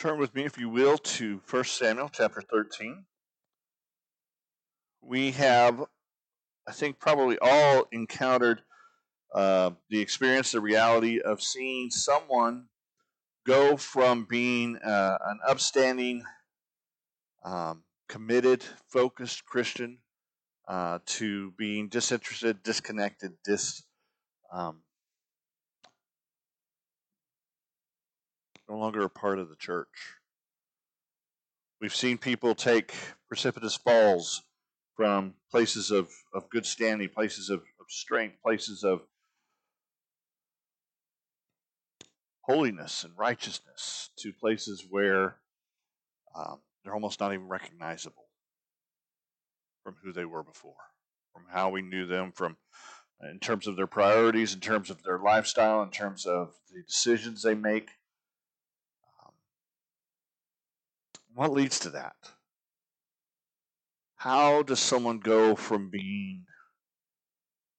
Turn with me, if you will, to 1 Samuel chapter 13. We have, I think, probably all encountered uh, the experience, the reality of seeing someone go from being uh, an upstanding, um, committed, focused Christian uh, to being disinterested, disconnected, dis, um, no longer a part of the church. We've seen people take precipitous falls from places of, of good standing, places of, of strength, places of holiness and righteousness, to places where um, they're almost not even recognizable from who they were before, from how we knew them, from in terms of their priorities, in terms of their lifestyle, in terms of the decisions they make. What leads to that? How does someone go from being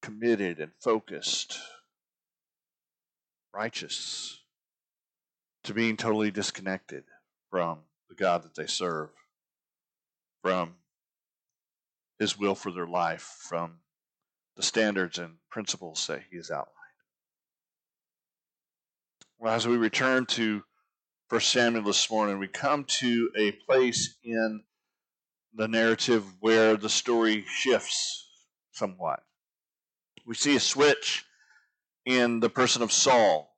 committed and focused, righteous, to being totally disconnected from the God that they serve, from His will for their life, from the standards and principles that He has outlined? Well, as we return to First Samuel this morning, we come to a place in the narrative where the story shifts somewhat. We see a switch in the person of Saul.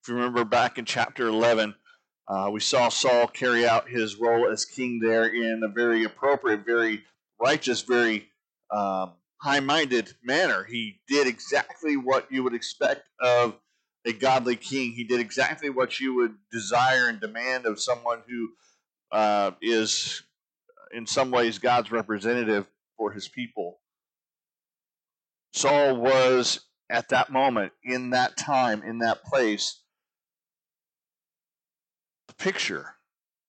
If you remember back in chapter 11, uh, we saw Saul carry out his role as king there in a very appropriate, very righteous, very um, high minded manner. He did exactly what you would expect of a godly king. He did exactly what you would desire and demand of someone who uh, is, in some ways, God's representative for his people. Saul was, at that moment, in that time, in that place, the picture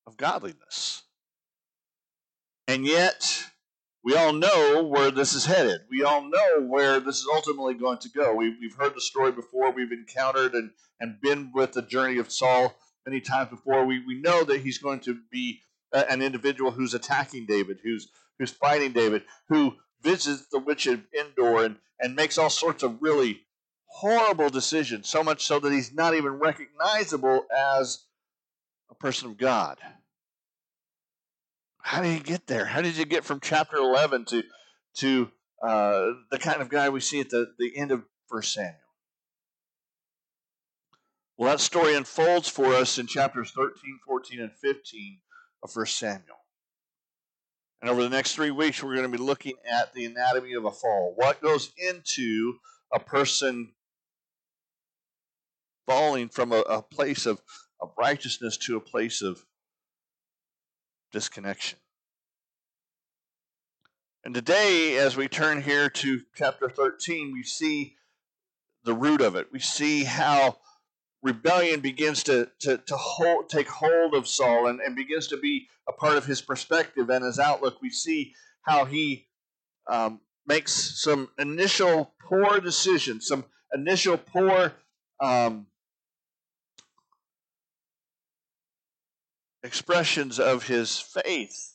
of godliness. And yet, we all know where this is headed. We all know where this is ultimately going to go. We've, we've heard the story before. We've encountered and, and been with the journey of Saul many times before. We, we know that he's going to be a, an individual who's attacking David, who's, who's fighting David, who visits the witch of Endor and, and makes all sorts of really horrible decisions, so much so that he's not even recognizable as a person of God. How did you get there? How did you get from chapter 11 to, to uh, the kind of guy we see at the, the end of First Samuel? Well, that story unfolds for us in chapters 13, 14, and 15 of First Samuel. And over the next three weeks, we're going to be looking at the anatomy of a fall. What goes into a person falling from a, a place of, of righteousness to a place of disconnection. And today, as we turn here to chapter 13, we see the root of it. We see how rebellion begins to, to, to hold, take hold of Saul and, and begins to be a part of his perspective and his outlook. We see how he um, makes some initial poor decisions, some initial poor um, expressions of his faith,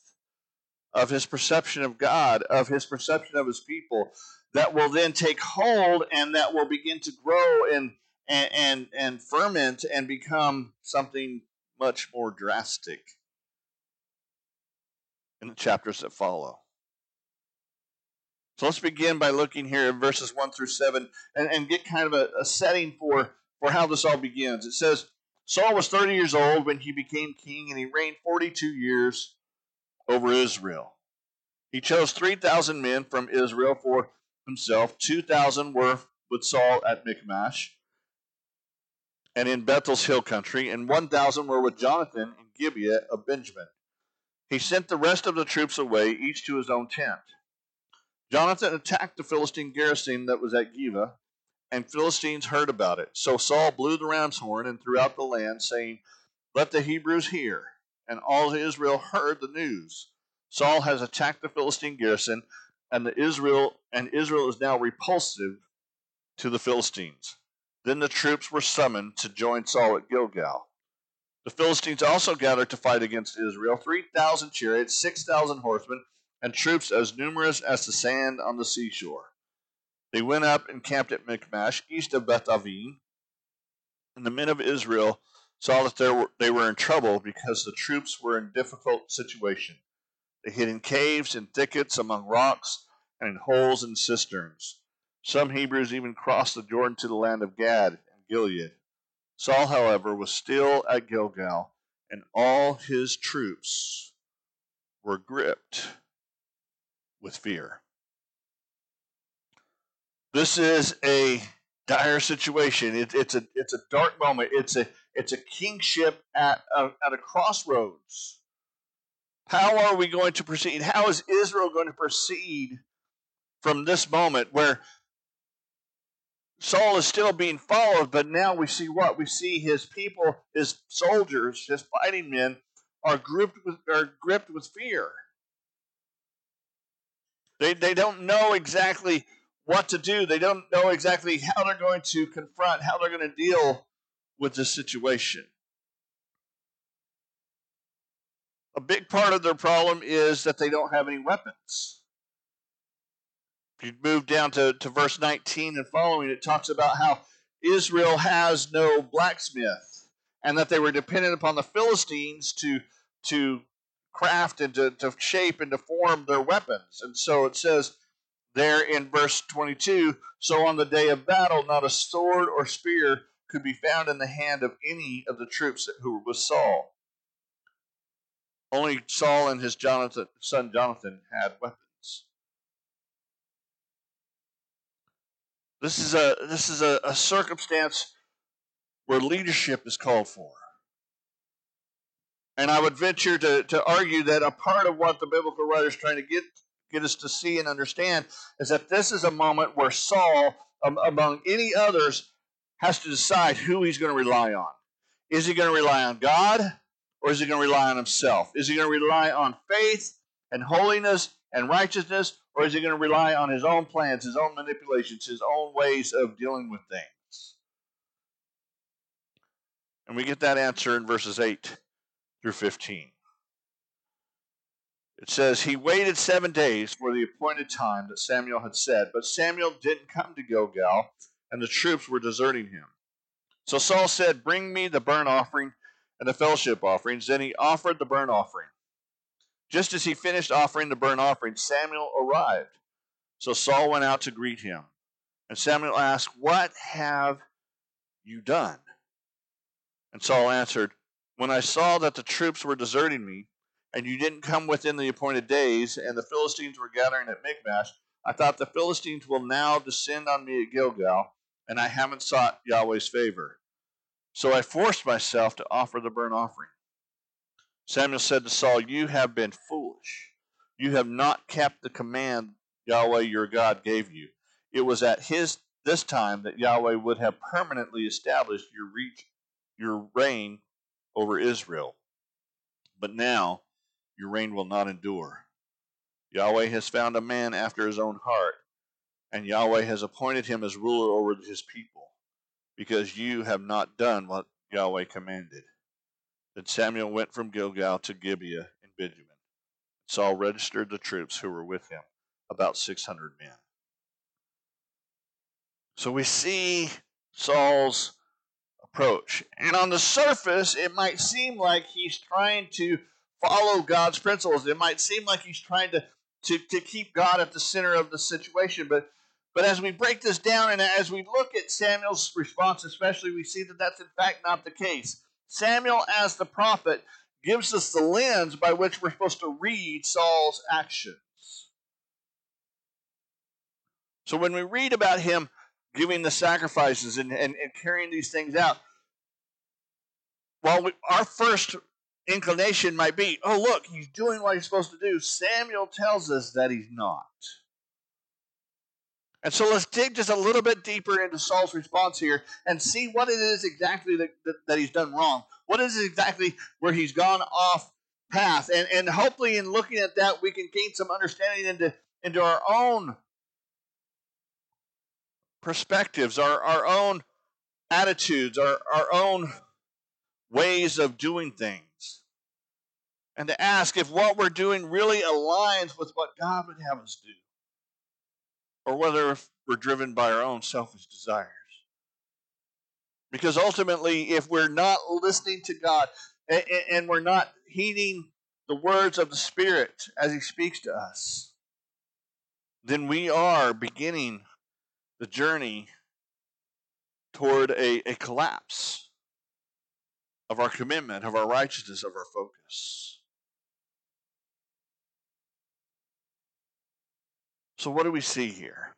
of his perception of God, of his perception of his people, that will then take hold and that will begin to grow and and and, and ferment and become something much more drastic in the chapters that follow. So let's begin by looking here in verses 1 through 7 and, and get kind of a, a setting for, for how this all begins. It says, Saul was 30 years old when he became king, and he reigned 42 years over Israel. He chose 3,000 men from Israel for himself. 2,000 were with Saul at Michmash and in Bethel's hill country, and 1,000 were with Jonathan in Gibeah of Benjamin. He sent the rest of the troops away, each to his own tent. Jonathan attacked the Philistine garrison that was at Gibeah and Philistines heard about it. So Saul blew the ram's horn and throughout the land, saying, Let the Hebrews hear. And all Israel heard the news. Saul has attacked the Philistine garrison, and the Israel and Israel is now repulsive to the Philistines. Then the troops were summoned to join Saul at Gilgal. The Philistines also gathered to fight against Israel 3,000 chariots, 6,000 horsemen, and troops as numerous as the sand on the seashore. They went up and camped at Michmash, east of Beth Aven. And the men of Israel saw that were, they were in trouble because the troops were in difficult situation. They hid in caves and thickets among rocks and in holes and cisterns. Some Hebrews even crossed the Jordan to the land of Gad and Gilead. Saul, however, was still at Gilgal, and all his troops were gripped with fear. This is a dire situation. It, it's a it's a dark moment. It's a it's a kingship at a, at a crossroads. How are we going to proceed? How is Israel going to proceed from this moment where Saul is still being followed, but now we see what? We see his people, his soldiers, his fighting men are gripped with, are gripped with fear. They, they don't know exactly what to do. They don't know exactly how they're going to confront, how they're going to deal with this situation. A big part of their problem is that they don't have any weapons. If you move down to, to verse 19 and following, it talks about how Israel has no blacksmith and that they were dependent upon the Philistines to, to craft and to, to shape and to form their weapons. And so it says there in verse 22 So on the day of battle, not a sword or spear could be found in the hand of any of the troops who were with Saul. Only Saul and his Jonathan, son Jonathan had weapons. This is a this is a, a circumstance where leadership is called for. And I would venture to, to argue that a part of what the biblical writer is trying to get get us to see and understand is that this is a moment where Saul, um, among any others, has to decide who he's going to rely on. Is he going to rely on God or is he going to rely on himself? Is he going to rely on faith and holiness and righteousness or is he going to rely on his own plans, his own manipulations, his own ways of dealing with things? And we get that answer in verses 8 through 15. It says, He waited seven days for the appointed time that Samuel had said, but Samuel didn't come to Gilgal, and the troops were deserting him. So Saul said, Bring me the burnt offering and the fellowship offerings. Then he offered the burnt offering. Just as he finished offering the burnt offering, Samuel arrived. So Saul went out to greet him. And Samuel asked, What have you done? And Saul answered, When I saw that the troops were deserting me, and you didn't come within the appointed days, and the Philistines were gathering at Michmash, I thought the Philistines will now descend on me at Gilgal, and I haven't sought Yahweh's favor. So I forced myself to offer the burnt offering. Samuel said to Saul, You have been foolish. You have not kept the command Yahweh your God gave you. It was at his this time that Yahweh would have permanently established your reach, your reign over Israel. But now your reign will not endure. Yahweh has found a man after his own heart, and Yahweh has appointed him as ruler over his people, because you have not done what Yahweh commanded. Then Samuel went from Gilgal to Gibeah in Benjamin. Saul registered the troops who were with him, about 600 men. So we see Saul's approach. And on the surface, it might seem like he's trying to follow God's principles. It might seem like he's trying to, to, to keep God at the center of the situation. But, but as we break this down and as we look at Samuel's response, especially, we see that that's in fact not the case. Samuel, as the prophet, gives us the lens by which we're supposed to read Saul's actions. So when we read about him giving the sacrifices and, and, and carrying these things out, while we, our first inclination might be, oh, look, he's doing what he's supposed to do, Samuel tells us that he's not. And so let's dig just a little bit deeper into Saul's response here and see what it is exactly that, that, that he's done wrong. What is exactly where he's gone off path? And, and hopefully, in looking at that, we can gain some understanding into, into our own perspectives, our, our own attitudes, our, our own ways of doing things. And to ask if what we're doing really aligns with what God would have us do, or whether we're driven by our own selfish desires. Because ultimately, if we're not listening to God and we're not heeding the words of the Spirit as He speaks to us, then we are beginning the journey toward a, a collapse of our commitment, of our righteousness, of our focus. So, what do we see here?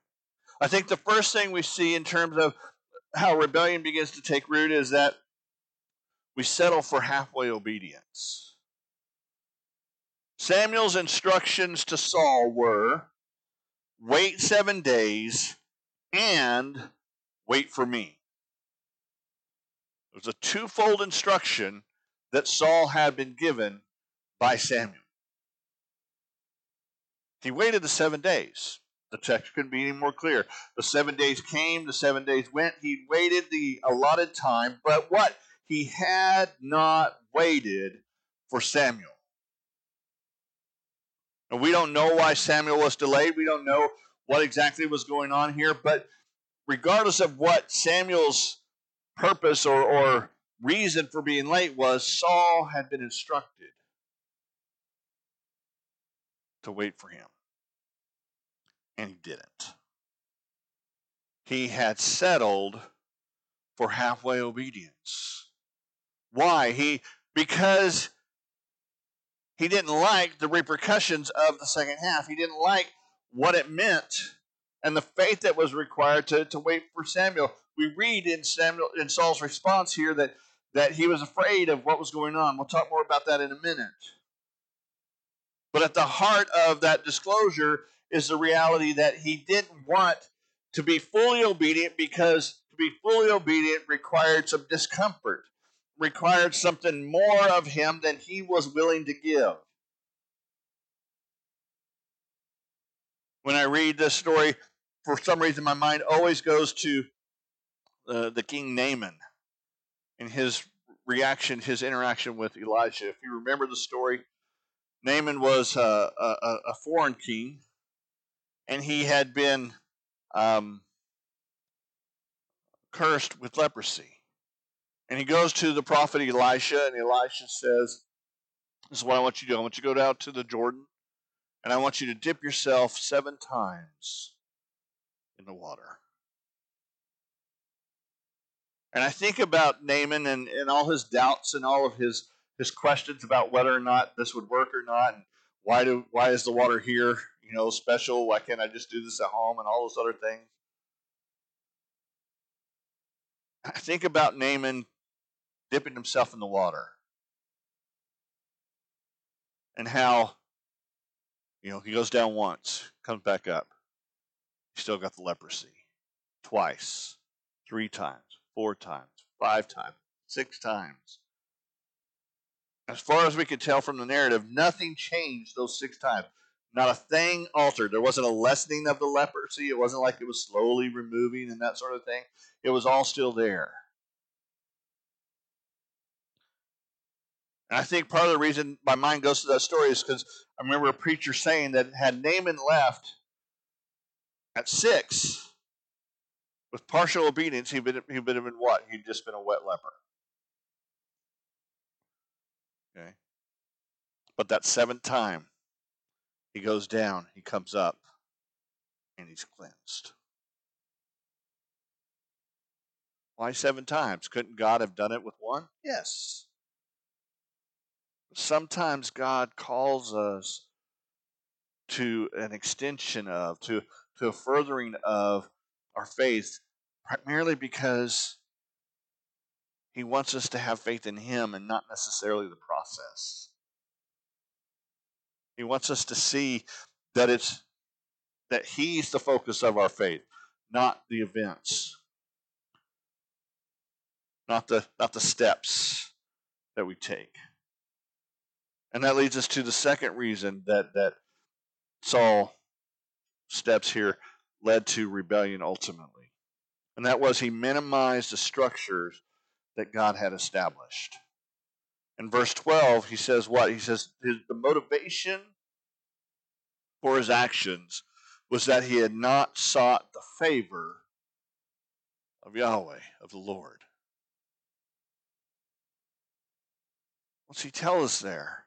I think the first thing we see in terms of how rebellion begins to take root is that we settle for halfway obedience. Samuel's instructions to Saul were wait seven days and wait for me. It was a twofold instruction that Saul had been given by Samuel. He waited the seven days. The text couldn't be any more clear. The seven days came, the seven days went. He waited the allotted time, but what? He had not waited for Samuel. And we don't know why Samuel was delayed. We don't know what exactly was going on here, but regardless of what Samuel's purpose or, or reason for being late was, Saul had been instructed to wait for him and he didn't. He had settled for halfway obedience. Why? He because he didn't like the repercussions of the second half. He didn't like what it meant and the faith that was required to, to wait for Samuel. We read in Samuel in Saul's response here that that he was afraid of what was going on. We'll talk more about that in a minute. But at the heart of that disclosure is the reality that he didn't want to be fully obedient because to be fully obedient required some discomfort, required something more of him than he was willing to give. When I read this story, for some reason my mind always goes to uh, the king Naaman and his reaction, his interaction with Elijah. If you remember the story, Naaman was uh, a, a, foreign king and he had been um, cursed with leprosy. And he goes to the prophet Elisha, and Elisha says, This is what I want you to do. I want you to go down to the Jordan, and I want you to dip yourself seven times in the water. And I think about Naaman and, and all his doubts and all of his, his questions about whether or not this would work or not, and why do why is the water here? you know, special. Why can't I just do this at home and all those other things? I think about Naaman dipping himself in the water and how, you know, he goes down once, comes back up. He still got the leprosy. Twice, three times, four times, five times, six times. As far as we could tell from the narrative, nothing changed those six times. Not a thing altered. There wasn't a lessening of the leprosy. It wasn't like it was slowly removing and that sort of thing. It was all still there. And I think part of the reason my mind goes to that story is because I remember a preacher saying that had Naaman left at six with partial obedience, he would, he would have been what? He'd just been a wet leper. Okay. But that seventh time, he goes down, he comes up, and he's cleansed. Why seven times? Couldn't God have done it with one? Yes. Sometimes God calls us to an extension of, to, to a furthering of our faith, primarily because He wants us to have faith in Him and not necessarily the process. He wants us to see that it's that he's the focus of our faith, not the events. Not the not the steps that we take. And that leads us to the second reason that that Saul steps here led to rebellion ultimately. And that was he minimized the structures that God had established. In verse 12, he says what? He says his, the motivation for his actions was that he had not sought the favor of Yahweh, of the Lord. What's he tell us there?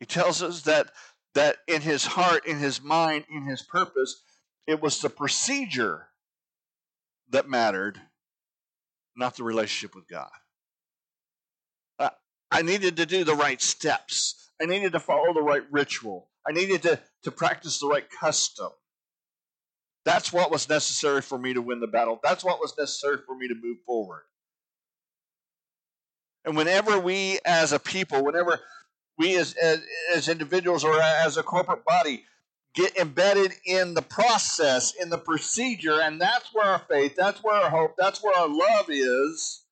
He tells us that that in his heart, in his mind, in his purpose, it was the procedure that mattered, not the relationship with God. I needed to do the right steps. I needed to follow the right ritual. I needed to, to practice the right custom. That's what was necessary for me to win the battle. That's what was necessary for me to move forward. And whenever we as a people, whenever we as, as, as individuals or as a corporate body get embedded in the process, in the procedure, and that's where our faith, that's where our hope, that's where our love is,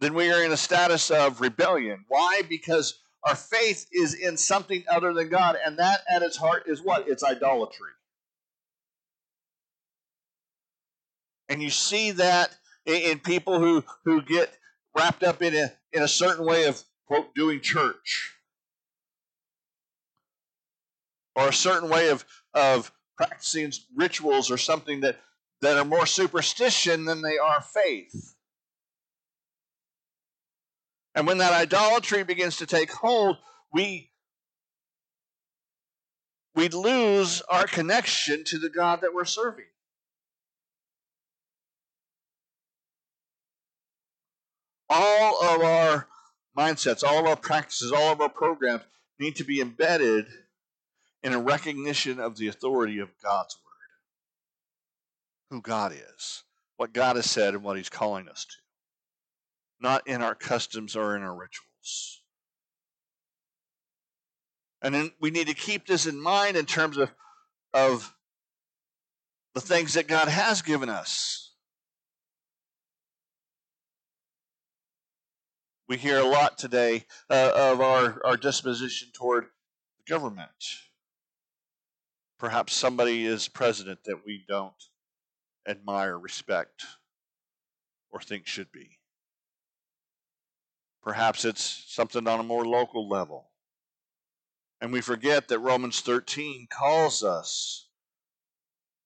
then we are in a status of rebellion. Why? Because our faith is in something other than God, and that at its heart is what? It's idolatry. And you see that in people who, who get wrapped up in a, in a certain way of, quote, doing church. Or a certain way of, of practicing rituals or something that, that are more superstition than they are faith. And when that idolatry begins to take hold, we we lose our connection to the God that we're serving. all of our mindsets, all of our practices, all of our programs need to be embedded in a recognition of the authority of God's word, who God is, what God has said, and what He's calling us to, not in our customs or in our rituals. And then we need to keep this in mind in terms of, of the things that God has given us. we hear a lot today uh, of our, our disposition toward the government. Perhaps somebody is president that we don't admire, respect, or think should be. Perhaps it's something on a more local level. And we forget that Romans 13 calls us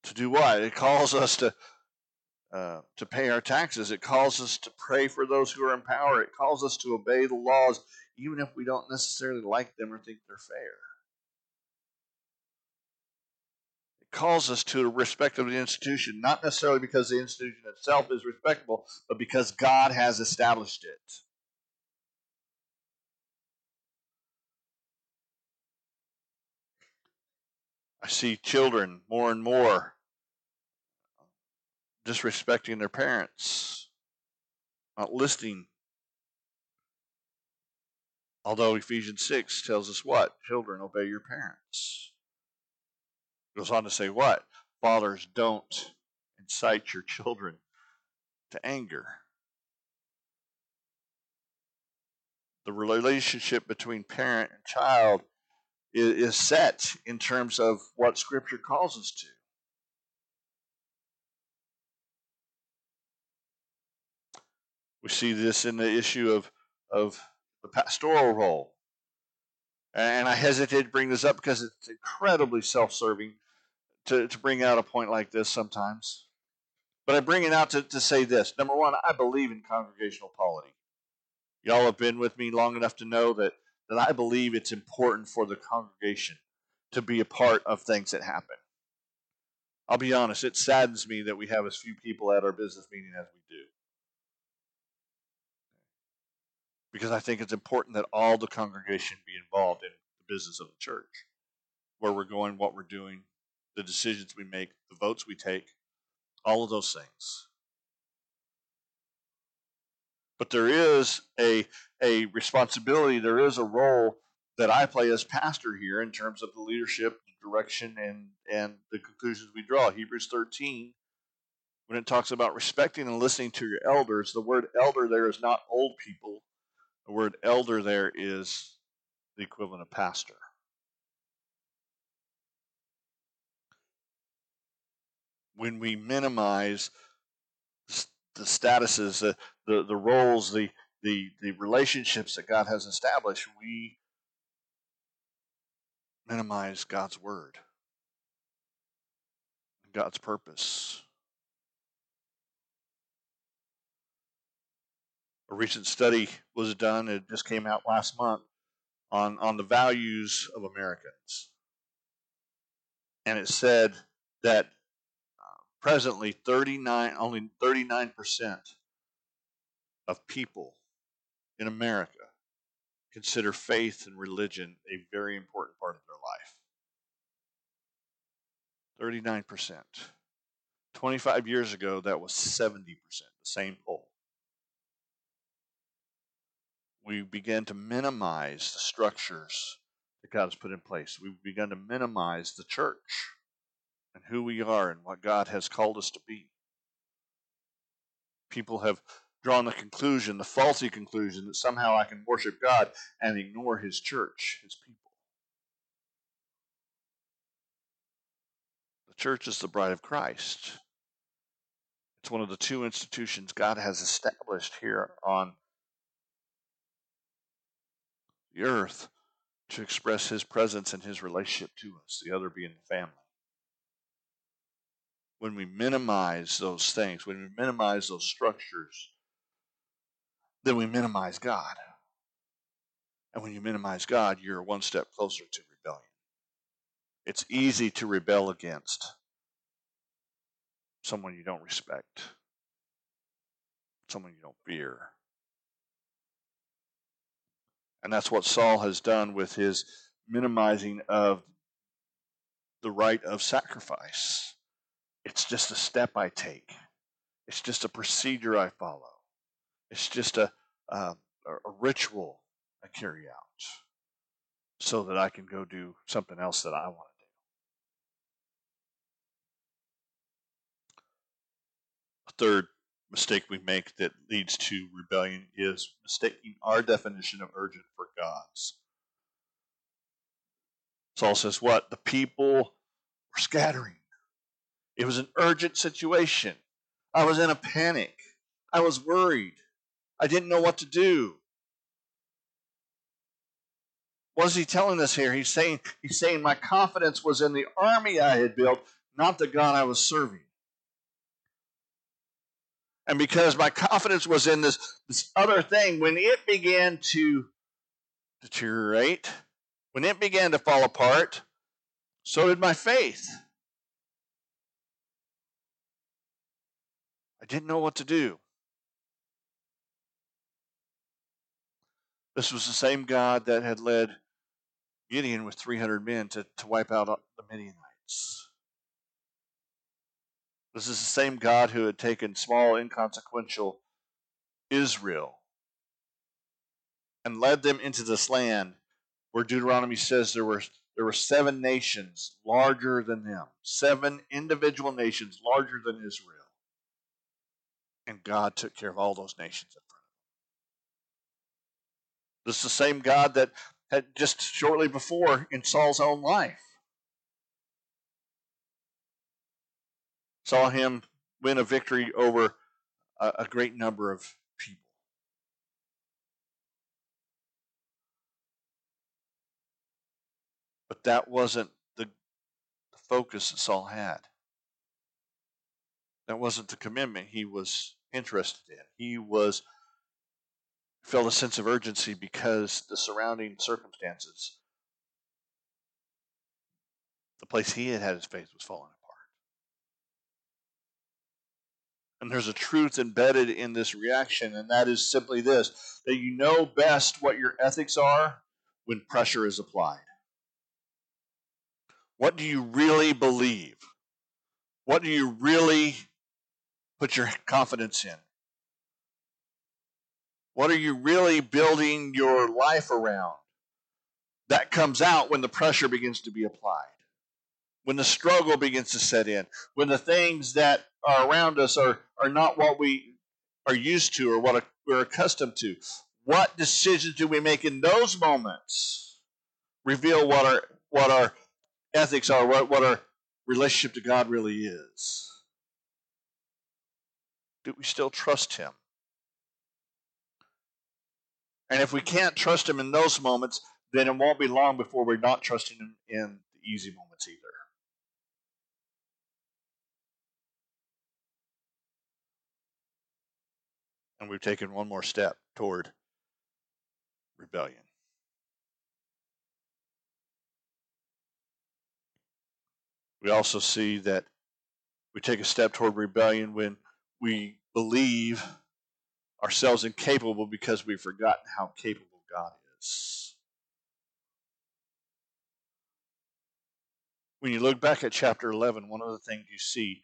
to do what? It calls us to, uh, to pay our taxes. It calls us to pray for those who are in power. It calls us to obey the laws, even if we don't necessarily like them or think they're fair. Calls us to respect of the institution, not necessarily because the institution itself is respectable, but because God has established it. I see children more and more disrespecting their parents, not listening. Although Ephesians 6 tells us what? Children, obey your parents. Goes on to say what? Fathers, don't incite your children to anger. The relationship between parent and child is set in terms of what Scripture calls us to. We see this in the issue of, of the pastoral role. And I hesitate to bring this up because it's incredibly self serving to, to bring out a point like this sometimes. But I bring it out to, to say this. Number one, I believe in congregational polity. Y'all have been with me long enough to know that, that I believe it's important for the congregation to be a part of things that happen. I'll be honest, it saddens me that we have as few people at our business meeting as we do. because I think it's important that all the congregation be involved in the business of the church, where we're going, what we're doing, the decisions we make, the votes we take, all of those things. But there is a, a responsibility, there is a role that I play as pastor here in terms of the leadership, the direction, and, and the conclusions we draw. Hebrews 13, when it talks about respecting and listening to your elders, the word elder there is not old people, the word elder there is the equivalent of pastor. When we minimize the statuses, the, the, the roles, the, the, the relationships that God has established, we minimize God's word, God's purpose. A recent study was done, it just came out last month, on, on the values of Americans. And it said that presently 39 only 39% of people in America consider faith and religion a very important part of their life. 39%. 25 years ago, that was 70%, the same poll. We began to minimize the structures that God has put in place. We've begun to minimize the church and who we are and what God has called us to be. People have drawn the conclusion, the faulty conclusion, that somehow I can worship God and ignore His church, His people. The church is the bride of Christ. It's one of the two institutions God has established here on the earth to express His presence and His relationship to us, the other being the family. When we minimize those things, when we minimize those structures, then we minimize God. And when you minimize God, you're one step closer to rebellion. It's easy to rebel against someone you don't respect, someone you don't fear. And that's what Saul has done with his minimizing of the rite of sacrifice. It's just a step I take, it's just a procedure I follow. It's just a, um, a, a ritual I carry out so that I can go do something else that I want to do. A third mistake we make that leads to rebellion is mistaking our definition of urgent for God's. Saul says, What? The people were scattering. It was an urgent situation. I was in a panic. I was worried. I didn't know what to do. What is he telling us here? He's saying, he's saying my confidence was in the army I had built, not the God I was serving. And because my confidence was in this, this other thing, when it began to deteriorate, when it began to fall apart, so did my faith. Didn't know what to do. This was the same God that had led Gideon with 300 men to, to wipe out the Midianites. This is the same God who had taken small, inconsequential Israel and led them into this land where Deuteronomy says there were there were seven nations larger than them, seven individual nations larger than Israel. And God took care of all those nations this is the same God that had just shortly before in Saul's own life saw him win a victory over a, a great number of people. But that wasn't the, the focus that Saul had. That wasn't the commitment he was interested in. He was felt a sense of urgency because the surrounding circumstances, the place he had had his faith was falling apart. And there's a truth embedded in this reaction, and that is simply this that you know best what your ethics are when pressure is applied. What do you really believe? What do you really put your confidence in? What are you really building your life around? That comes out when the pressure begins to be applied, when the struggle begins to set in, when the things that are around us are, are not what we are used to or what we're accustomed to. What decisions do we make in those moments? Reveal what our what our ethics are, what, what our relationship to God really is. Do we still trust Him? And if we can't trust Him in those moments, then it won't be long before we're not trusting Him in the easy moments either. And we've taken one more step toward rebellion. We also see that we take a step toward rebellion when we believe ourselves incapable because we've forgotten how capable God is. When you look back at chapter 11, one of the things you see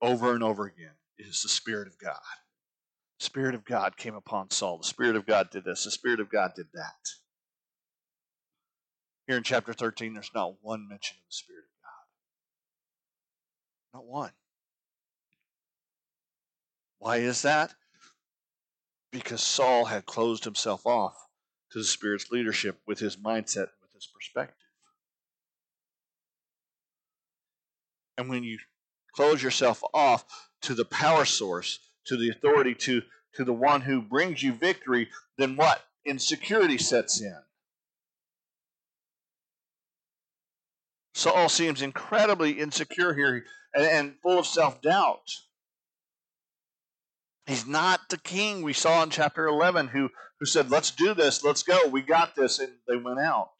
over and over again is the Spirit of God. The Spirit of God came upon Saul. The Spirit of God did this. The Spirit of God did that. Here in chapter 13, there's not one mention of the Spirit of God. Not one. Why is that? Because Saul had closed himself off to the Spirit's leadership with his mindset, with his perspective. And when you close yourself off to the power source, to the authority, to, to the one who brings you victory, then what? Insecurity sets in. Saul seems incredibly insecure here and, and full of self doubt. He's not the king we saw in chapter 11 who, who said, Let's do this, let's go, we got this, and they went out.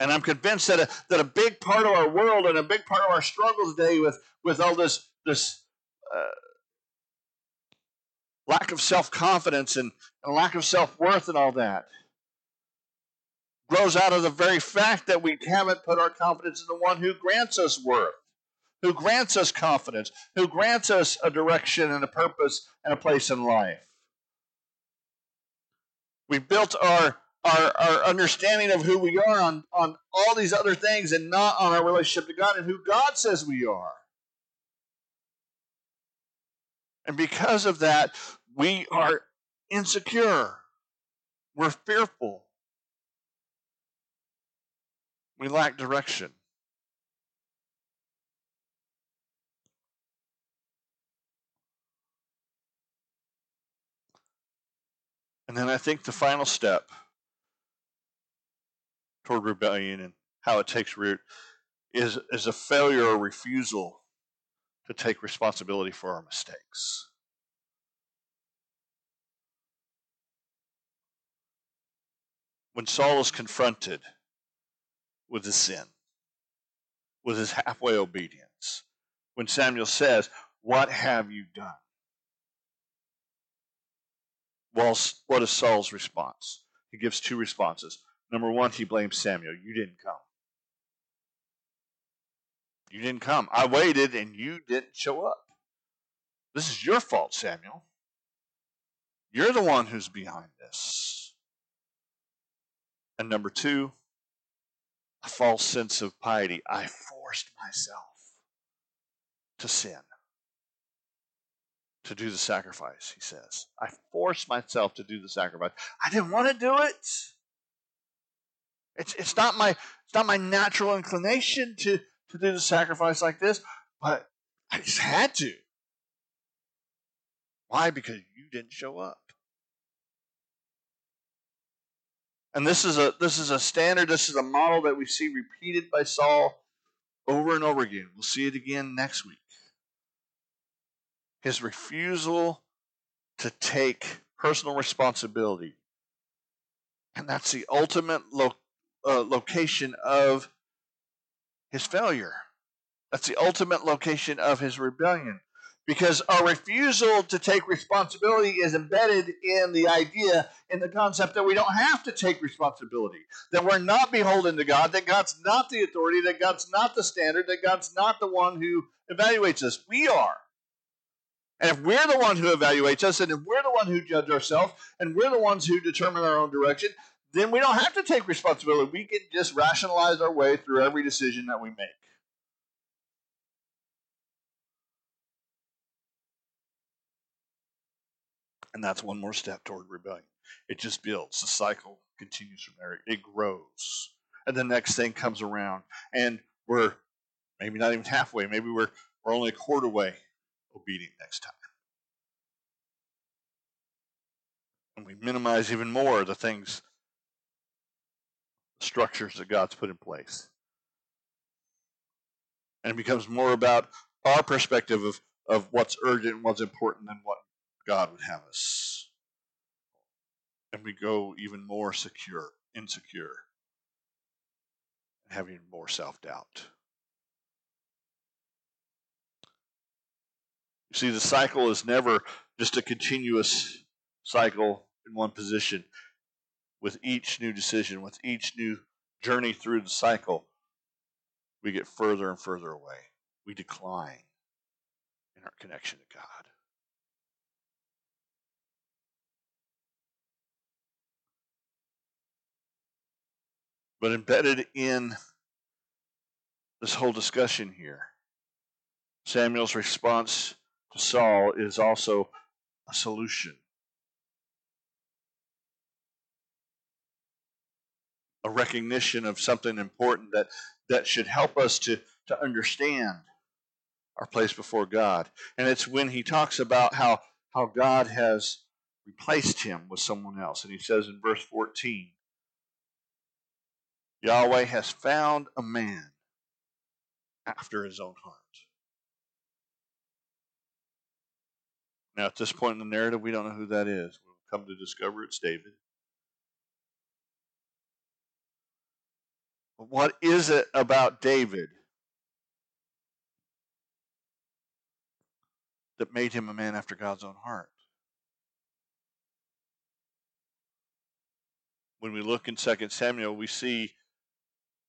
And I'm convinced that a, that a big part of our world and a big part of our struggle today with, with all this, this uh, lack of self confidence and, and lack of self worth and all that grows out of the very fact that we haven't put our confidence in the one who grants us worth, who grants us confidence, who grants us a direction and a purpose and a place in life. We built our our, our understanding of who we are on, on all these other things and not on our relationship to God and who God says we are. And because of that, we are insecure. We're fearful. We lack direction. And then I think the final step toward rebellion and how it takes root is, is a failure or refusal to take responsibility for our mistakes. When Saul is confronted with his sin, with his halfway obedience. When Samuel says, What have you done? Well, what is Saul's response? He gives two responses. Number one, he blames Samuel. You didn't come. You didn't come. I waited and you didn't show up. This is your fault, Samuel. You're the one who's behind this. And number two, a false sense of piety. I forced myself to sin, to do the sacrifice, he says. I forced myself to do the sacrifice. I didn't want to do it. It's, it's, not my, it's not my natural inclination to, to do the sacrifice like this, but I just had to. Why? Because you didn't show up. And this is a this is a standard, this is a model that we see repeated by Saul over and over again. We'll see it again next week. His refusal to take personal responsibility. And that's the ultimate lo- uh, location of his failure. That's the ultimate location of his rebellion because our refusal to take responsibility is embedded in the idea, in the concept that we don't have to take responsibility, that we're not beholden to God, that God's not the authority, that God's not the standard, that God's not the one who evaluates us. We are. And if we're the one who evaluates us, and if we're the one who judge ourselves, and we're the ones who determine our own direction, then we don't have to take responsibility. We can just rationalize our way through every decision that we make. And that's one more step toward rebellion. It just builds. The cycle continues from there. It grows. And the next thing comes around. And we're maybe not even halfway. Maybe we're, we're only a quarter way obedient next time. And we minimize even more the things, the structures that God's put in place. And it becomes more about our perspective of, of what's urgent and what's important than what God would have us. And we go even more secure, insecure, having more self doubt. You see, the cycle is never just a continuous cycle in one position. With each new decision, with each new journey through the cycle, we get further and further away. We decline in our connection to God. But embedded in this whole discussion here, Samuel's response to Saul is also a solution. A recognition of something important that, that should help us to, to understand our place before God. And it's when he talks about how, how God has replaced him with someone else. And he says in verse 14 Yahweh has found a man after his own heart. Now, at this point in the narrative, we don't know who that is. We'll come to discover it's David. But what is it about David that made him a man after God's own heart? When we look in 2 Samuel, we see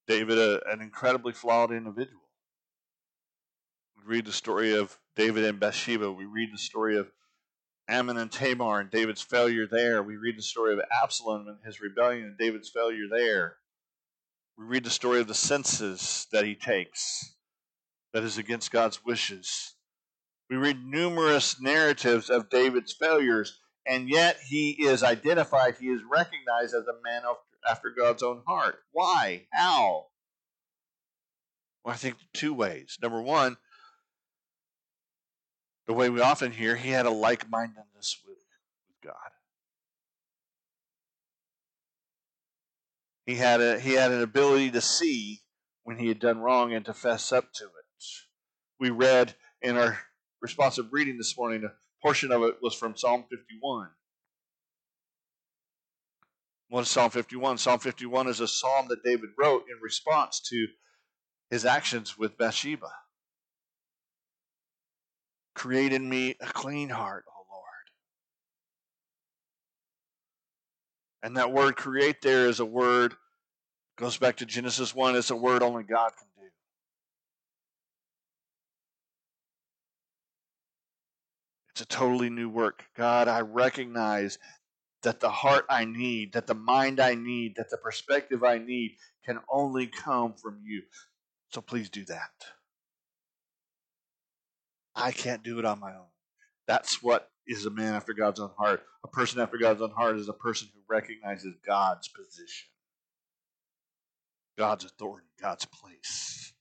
David a, an incredibly flawed individual. We read the story of David and Bathsheba. We read the story of Amnon and Tamar and David's failure there. We read the story of Absalom and his rebellion and David's failure there. We read the story of the census that he takes that is against God's wishes. We read numerous narratives of David's failures, and yet he is identified, he is recognized as a man after God's own heart. Why? How? Well, I think two ways. Number one, the way we often hear, he had a like mindedness with, with God. He had a he had an ability to see when he had done wrong and to fess up to it. We read in our responsive reading this morning, a portion of it was from Psalm 51. What is Psalm 51? Psalm 51 is a psalm that David wrote in response to his actions with Bathsheba. Create in me a clean heart, O Lord. And that word create there is a word, goes back to Genesis 1, it's a word only God can do. It's a totally new work. God, I recognize that the heart I need, that the mind I need, that the perspective I need can only come from you. So please do that. I can't do it on my own. That's what is a man after God's own heart. A person after God's own heart is a person who recognizes God's position, God's authority, God's place.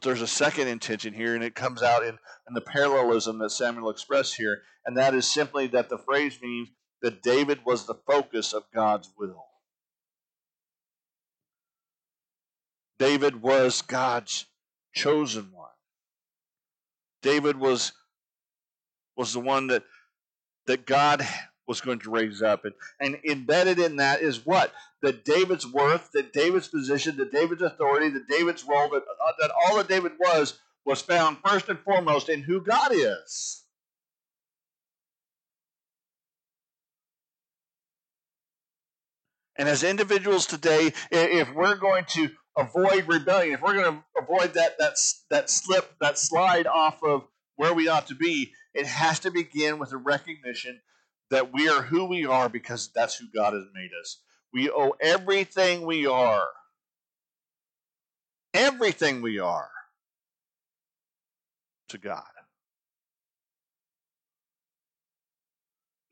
But there's a second intention here, and it comes out in, in the parallelism that Samuel expressed here, and that is simply that the phrase means that David was the focus of God's will. David was God's chosen one. David was was the one that that God was going to raise up. And, and embedded in that is what? That David's worth, that David's position, that David's authority, that David's role, that, uh, that all that David was, was found first and foremost in who God is. And as individuals today, if we're going to avoid rebellion, if we're going to avoid that that that slip, that slide off of where we ought to be, it has to begin with a recognition that we are who we are because that's who God has made us. We owe everything we are, everything we are, to God.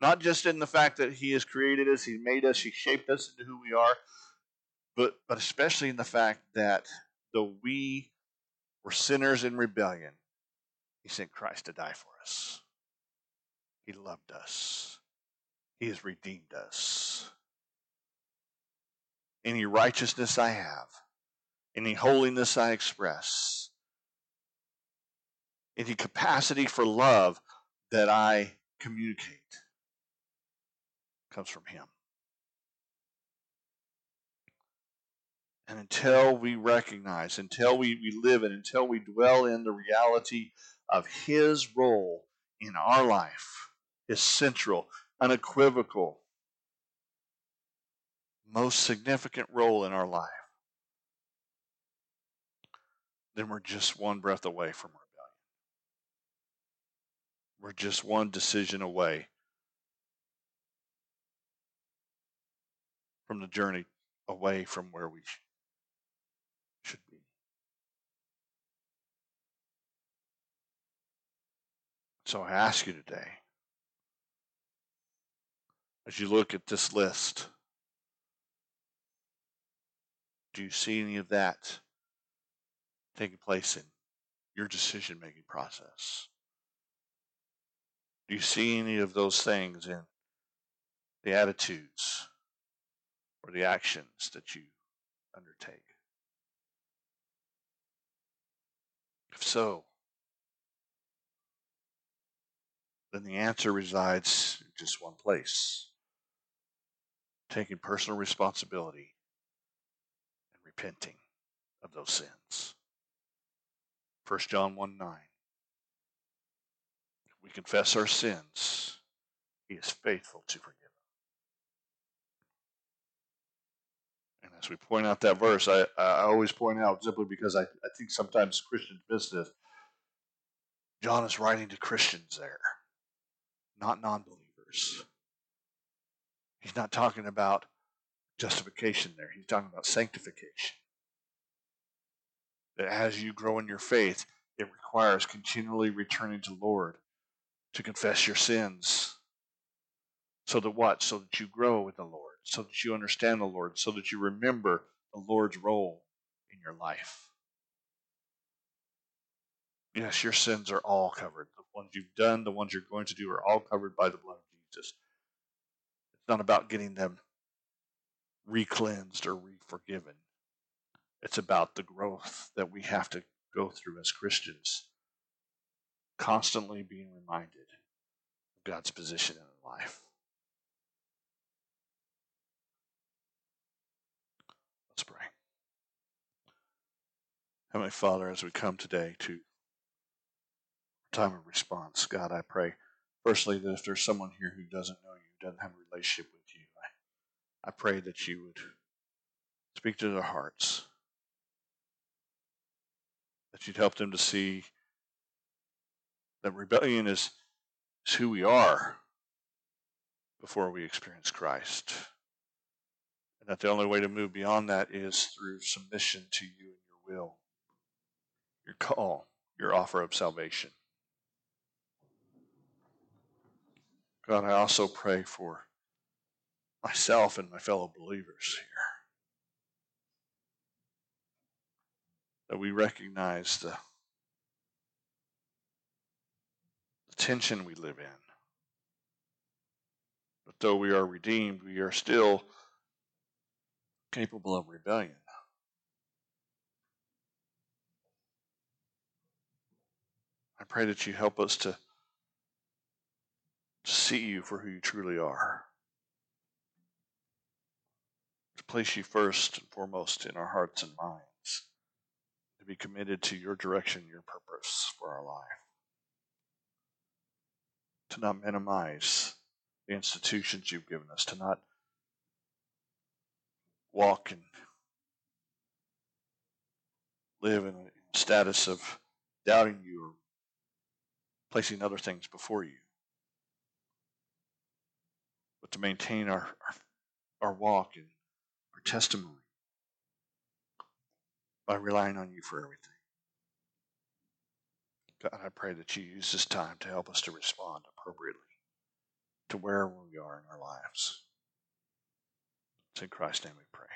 Not just in the fact that He has created us, He made us, He shaped us into who we are, but but especially in the fact that though we were sinners in rebellion, He sent Christ to die for us. He loved us, He has redeemed us. Any righteousness I have, any holiness I express, any capacity for love that I communicate comes from Him. And until we recognize, until we, we live it, until we dwell in the reality of His role in our life, His central, unequivocal, most significant role in our life, then we're just one breath away from rebellion. We're just one decision away from the journey away from where we should be. So I ask you today, as you look at this list, do you see any of that taking place in your decision making process? Do you see any of those things in the attitudes or the actions that you undertake? If so, then the answer resides in just one place taking personal responsibility and repenting of those sins. 1 John 1 9. If we confess our sins, he is faithful to forgive. And as we point out that verse, I, I always point out simply because I, I think sometimes Christians miss this. John is writing to Christians there, not non believers. He's not talking about justification there, he's talking about sanctification. That as you grow in your faith, it requires continually returning to the Lord to confess your sins. So that what? So that you grow with the Lord so that you understand the Lord, so that you remember the Lord's role in your life. Yes, your sins are all covered. The ones you've done, the ones you're going to do, are all covered by the blood of Jesus. Not about getting them re-cleansed or re-forgiven. It's about the growth that we have to go through as Christians, constantly being reminded of God's position in our life. Let's pray. Heavenly Father, as we come today to time of response, God, I pray, firstly, that if there's someone here who doesn't know you, doesn't have a relationship with you, I, I pray that you would speak to their hearts, that you'd help them to see that rebellion is, is who we are before we experience Christ. And that the only way to move beyond that is through submission to you and your will your call, your offer of salvation. God, I also pray for myself and my fellow believers here. That we recognize the, the tension we live in. But though we are redeemed, we are still capable of rebellion. I pray that you help us to see you for who you truly are. To place you first and foremost in our hearts and minds. To be committed to your direction, your purpose for our life. To not minimize the institutions you've given us. To not walk and live in a status of doubting you or placing other things before you. But to maintain our, our, our walk and our testimony by relying on you for everything. God, I pray that you use this time to help us to respond appropriately to where we are in our lives. It's in Christ's name we pray.